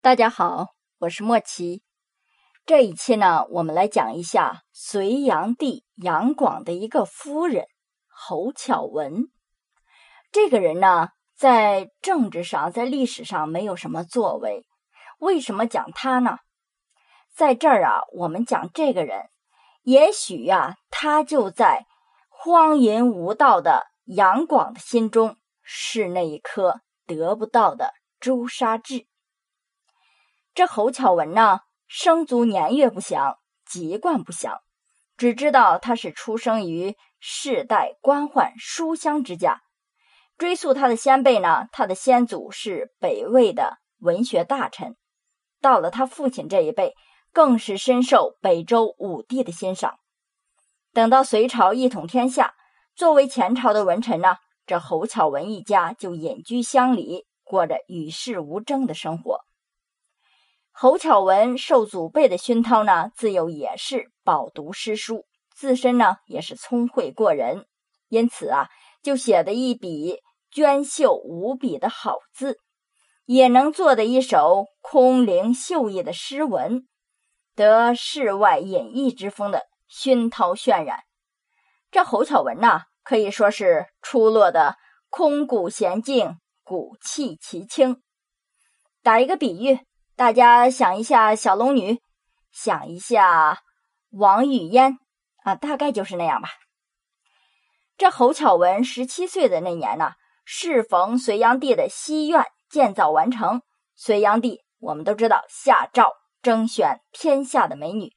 大家好，我是莫奇。这一期呢，我们来讲一下隋炀帝杨广的一个夫人侯巧文。这个人呢，在政治上、在历史上没有什么作为。为什么讲他呢？在这儿啊，我们讲这个人，也许呀，他就在荒淫无道的杨广的心中是那一颗得不到的朱砂痣。这侯巧文呢，生卒年月不详，籍贯不详，只知道他是出生于世代官宦书香之家。追溯他的先辈呢，他的先祖是北魏的文学大臣。到了他父亲这一辈，更是深受北周武帝的欣赏。等到隋朝一统天下，作为前朝的文臣呢，这侯巧文一家就隐居乡里，过着与世无争的生活。侯巧文受祖辈的熏陶呢，自幼也是饱读诗书，自身呢也是聪慧过人，因此啊，就写的一笔娟秀无比的好字，也能做的一首空灵秀逸的诗文，得世外隐逸之风的熏陶渲染。这侯巧文呐，可以说是出落的空谷娴静，骨气奇清。打一个比喻。大家想一下小龙女，想一下王语嫣啊，大概就是那样吧。这侯巧文十七岁的那年呢，适逢隋炀帝的西苑建造完成。隋炀帝我们都知道下诏征选天下的美女，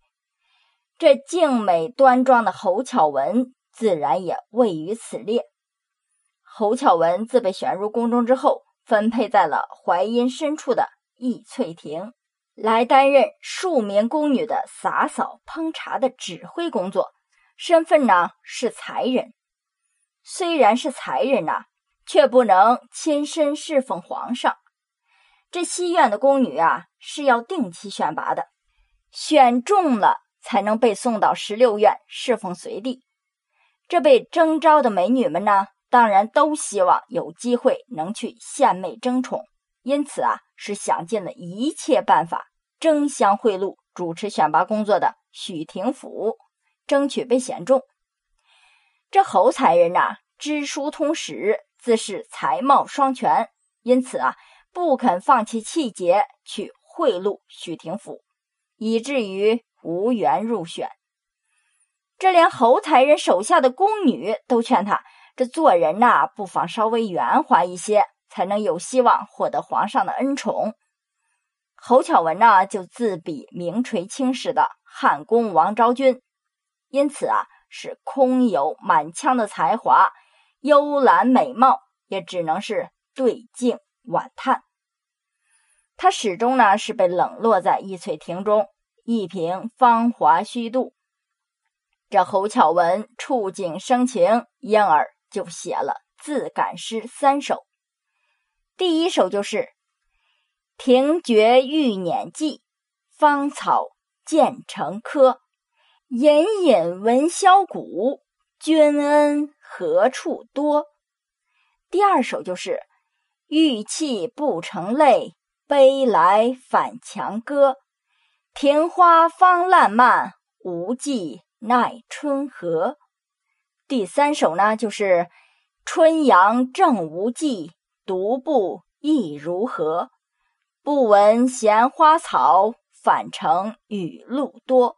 这静美端庄的侯巧文自然也位于此列。侯巧文自被选入宫中之后，分配在了淮阴深处的。易翠婷来担任数名宫女的洒扫烹茶的指挥工作，身份呢是才人。虽然是才人呐，却不能亲身侍奉皇上。这西苑的宫女啊是要定期选拔的，选中了才能被送到十六院侍奉随帝。这被征召的美女们呢，当然都希望有机会能去献媚争宠。因此啊，是想尽了一切办法争相贿赂主持选拔工作的许廷甫，争取被选中。这侯才人呐，知书通史，自是才貌双全，因此啊，不肯放弃气节去贿赂许廷甫，以至于无缘入选。这连侯才人手下的宫女都劝他，这做人呐，不妨稍微圆滑一些。才能有希望获得皇上的恩宠。侯巧文呢，就自比名垂青史的汉宫王昭君，因此啊，是空有满腔的才华，幽兰美貌，也只能是对镜惋叹。他始终呢是被冷落在易翠亭中，一凭芳华虚度。这侯巧文触景生情，因而就写了自感诗三首。第一首就是“庭觉欲辇迹，芳草渐成柯。隐隐闻箫鼓，君恩何处多？”第二首就是“玉泣不成泪，悲来反强歌。庭花方烂漫，无计奈春和。”第三首呢，就是“春阳正无际。”独步亦如何？不闻闲花草，反成雨露多。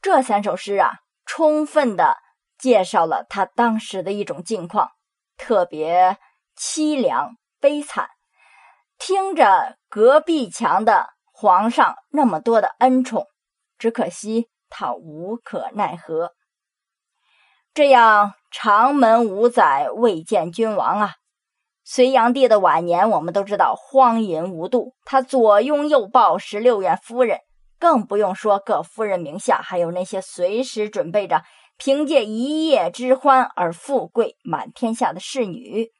这三首诗啊，充分的介绍了他当时的一种境况，特别凄凉悲惨。听着隔壁墙的皇上那么多的恩宠，只可惜他无可奈何。这样长门五载未见君王啊！隋炀帝的晚年，我们都知道荒淫无度，他左拥右抱十六院夫人，更不用说各夫人名下还有那些随时准备着凭借一夜之欢而富贵满天下的侍女，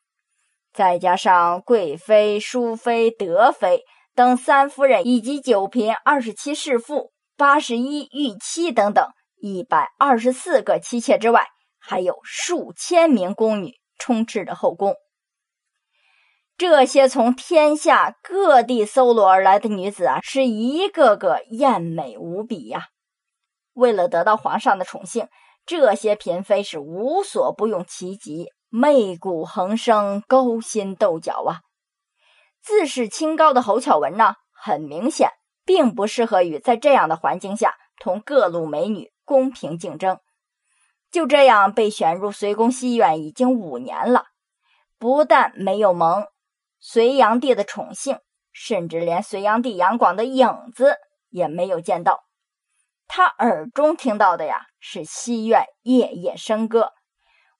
再加上贵妃、淑妃、德妃等三夫人，以及九嫔、二十七侍妇、八十一御妻等等一百二十四个妻妾之外，还有数千名宫女充斥着后宫。这些从天下各地搜罗而来的女子啊，是一个个艳美无比呀。为了得到皇上的宠幸，这些嫔妃是无所不用其极，媚骨横生，勾心斗角啊。自视清高的侯巧文呢，很明显并不适合于在这样的环境下同各路美女公平竞争。就这样被选入随宫西院已经五年了，不但没有蒙。隋炀帝的宠幸，甚至连隋炀帝杨广的影子也没有见到。他耳中听到的呀，是西苑夜夜笙歌；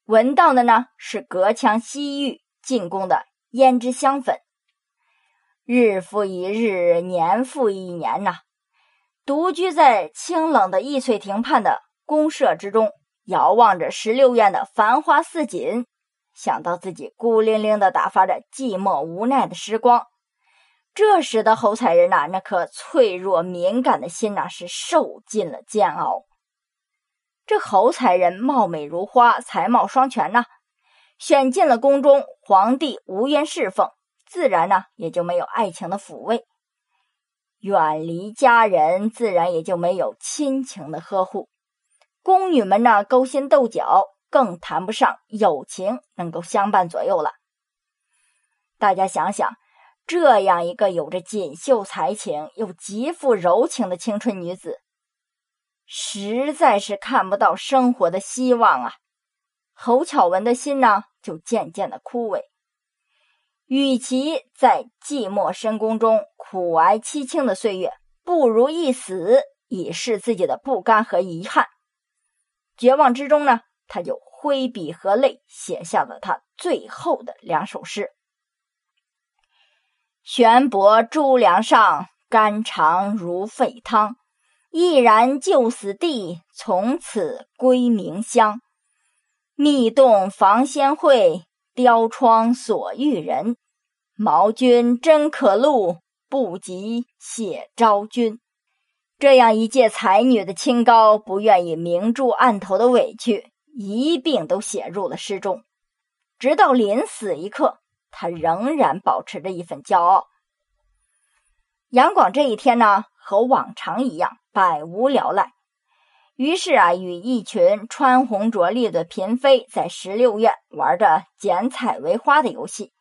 闻到的呢，是隔墙西域进贡的胭脂香粉。日复一日，年复一年呐，独居在清冷的易翠亭畔的宫舍之中，遥望着十六院的繁花似锦。想到自己孤零零的打发着寂寞无奈的时光，这使得侯彩人呐那颗脆弱敏感的心呐是受尽了煎熬。这侯彩人貌美如花，才貌双全呐，选进了宫中，皇帝无缘侍奉，自然呢也就没有爱情的抚慰；远离家人，自然也就没有亲情的呵护。宫女们呢勾心斗角。更谈不上友情能够相伴左右了。大家想想，这样一个有着锦绣才情又极富柔情的青春女子，实在是看不到生活的希望啊！侯巧文的心呢，就渐渐的枯萎。与其在寂寞深宫中苦挨凄清的岁月，不如一死，以示自己的不甘和遗憾。绝望之中呢？他就挥笔和泪写下了他最后的两首诗：“悬泊珠梁上，肝肠如沸汤。毅然就死地，从此归冥乡。密洞房仙会，雕窗锁玉人。毛君真可录，不及写昭君。”这样一介才女的清高，不愿意明珠暗投的委屈。一并都写入了诗中，直到临死一刻，他仍然保持着一份骄傲。杨广这一天呢，和往常一样，百无聊赖。于是啊，与一群穿红着绿的嫔妃在十六院玩着剪彩为花的游戏。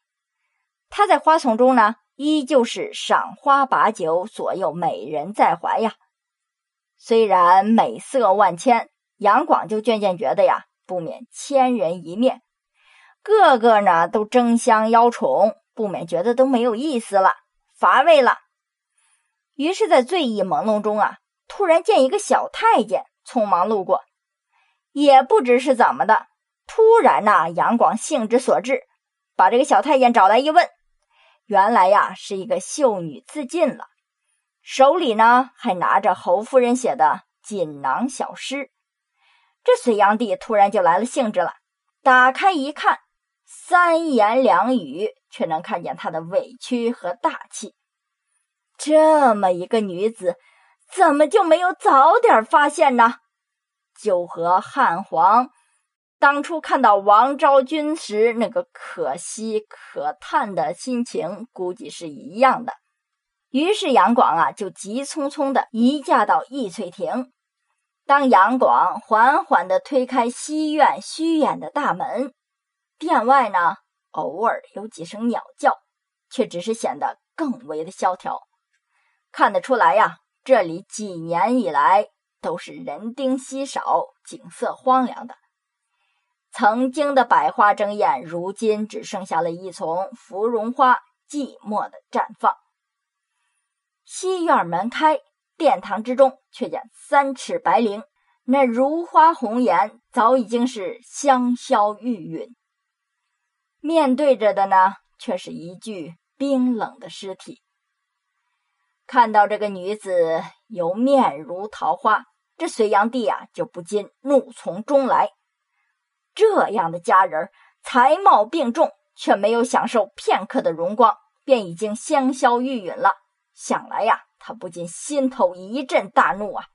他在花丛中呢，依旧是赏花把酒，左右美人在怀呀。虽然美色万千。杨广就渐渐觉得呀，不免千人一面，个个呢都争相邀宠，不免觉得都没有意思了，乏味了。于是，在醉意朦胧中啊，突然见一个小太监匆忙路过，也不知是怎么的，突然呐，杨广兴之所至，把这个小太监找来一问，原来呀是一个秀女自尽了，手里呢还拿着侯夫人写的锦囊小诗。这隋炀帝突然就来了兴致了，打开一看，三言两语却能看见他的委屈和大气。这么一个女子，怎么就没有早点发现呢？就和汉皇当初看到王昭君时那个可惜可叹的心情，估计是一样的。于是杨广啊，就急匆匆的移驾到易翠亭。当杨广缓缓地推开西院虚掩的大门，殿外呢，偶尔有几声鸟叫，却只是显得更为的萧条。看得出来呀，这里几年以来都是人丁稀少，景色荒凉的。曾经的百花争艳，如今只剩下了一丛芙蓉花，寂寞的绽放。西院门开。殿堂之中，却见三尺白绫，那如花红颜早已经是香消玉殒。面对着的呢，却是一具冰冷的尸体。看到这个女子有面如桃花，这隋炀帝啊就不禁怒从中来。这样的佳人，才貌并重，却没有享受片刻的荣光，便已经香消玉殒了。想来呀。他不禁心头一阵大怒啊，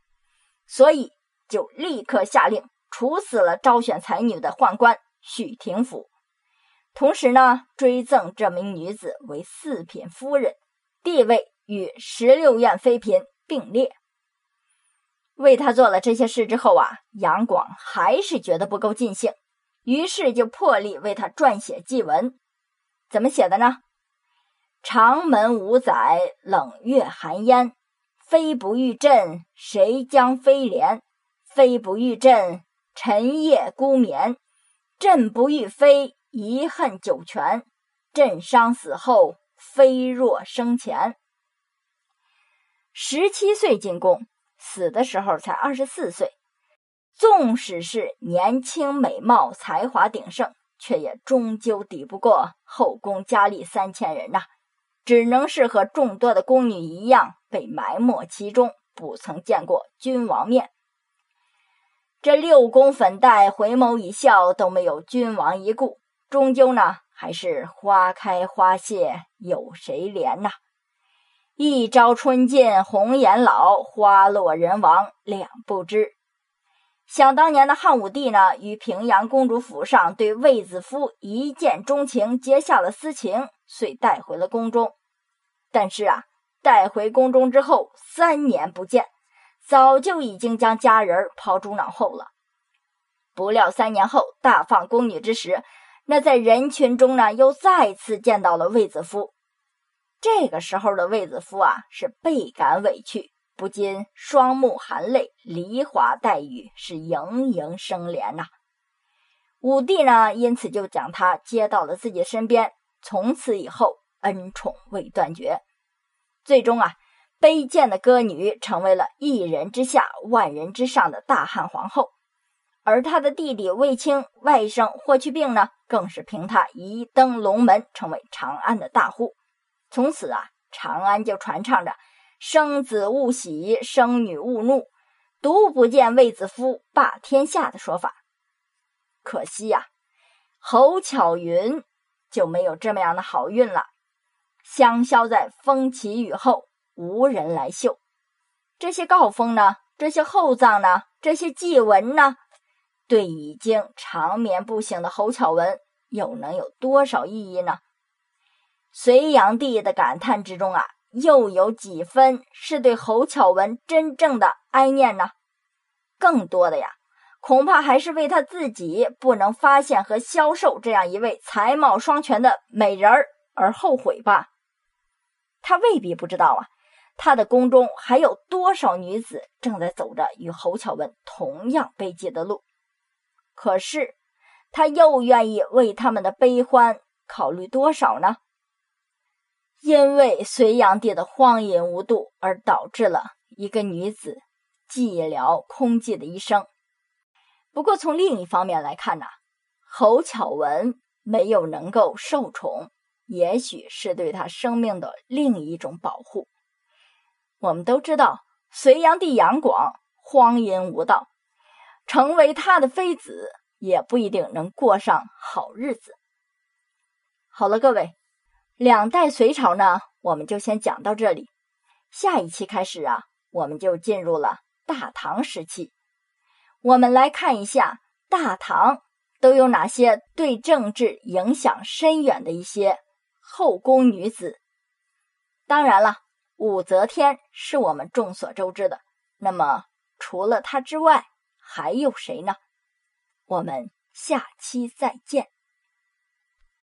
所以就立刻下令处死了招选才女的宦官许廷甫，同时呢，追赠这名女子为四品夫人，地位与十六院妃嫔并列。为他做了这些事之后啊，杨广还是觉得不够尽兴，于是就破例为他撰写祭文。怎么写的呢？长门五载，冷月寒烟，飞不遇朕，谁将飞廉？飞不遇朕，沉夜孤眠；朕不遇飞，遗恨九泉。朕伤死后，飞若生前。十七岁进宫。死的时候才二十四岁，纵使是年轻美貌、才华鼎盛，却也终究抵不过后宫佳丽三千人呐，只能是和众多的宫女一样被埋没其中，不曾见过君王面。这六宫粉黛，回眸一笑都没有君王一顾，终究呢还是花开花谢有谁怜呐？一朝春尽红颜老，花落人亡两不知。想当年的汉武帝呢，于平阳公主府上对卫子夫一见钟情，结下了私情，遂带回了宫中。但是啊，带回宫中之后，三年不见，早就已经将佳人抛诸脑后了。不料三年后大放宫女之时，那在人群中呢，又再次见到了卫子夫。这个时候的卫子夫啊，是倍感委屈，不禁双目含泪，梨花带雨，是盈盈生怜呐。武帝呢，因此就将他接到了自己身边，从此以后恩宠未断绝。最终啊，卑贱的歌女成为了一人之下，万人之上的大汉皇后，而他的弟弟卫青、外甥霍去病呢，更是凭他一登龙门，成为长安的大户。从此啊，长安就传唱着“生子勿喜，生女勿怒，独不见卫子夫霸天下”的说法。可惜呀，侯巧云就没有这么样的好运了。香消在风起雨后，无人来嗅。这些告封呢？这些厚葬呢？这些祭文呢？对已经长眠不醒的侯巧文，又能有多少意义呢？隋炀帝的感叹之中啊，又有几分是对侯巧文真正的哀念呢？更多的呀，恐怕还是为他自己不能发现和销售这样一位才貌双全的美人儿而后悔吧。他未必不知道啊，他的宫中还有多少女子正在走着与侯巧文同样悲寂的路，可是他又愿意为他们的悲欢考虑多少呢？因为隋炀帝的荒淫无度，而导致了一个女子寂寥空寂的一生。不过，从另一方面来看呢，侯巧文没有能够受宠，也许是对他生命的另一种保护。我们都知道，隋炀帝杨广荒淫无道，成为他的妃子也不一定能过上好日子。好了，各位。两代隋朝呢，我们就先讲到这里。下一期开始啊，我们就进入了大唐时期。我们来看一下大唐都有哪些对政治影响深远的一些后宫女子。当然了，武则天是我们众所周知的。那么除了她之外，还有谁呢？我们下期再见。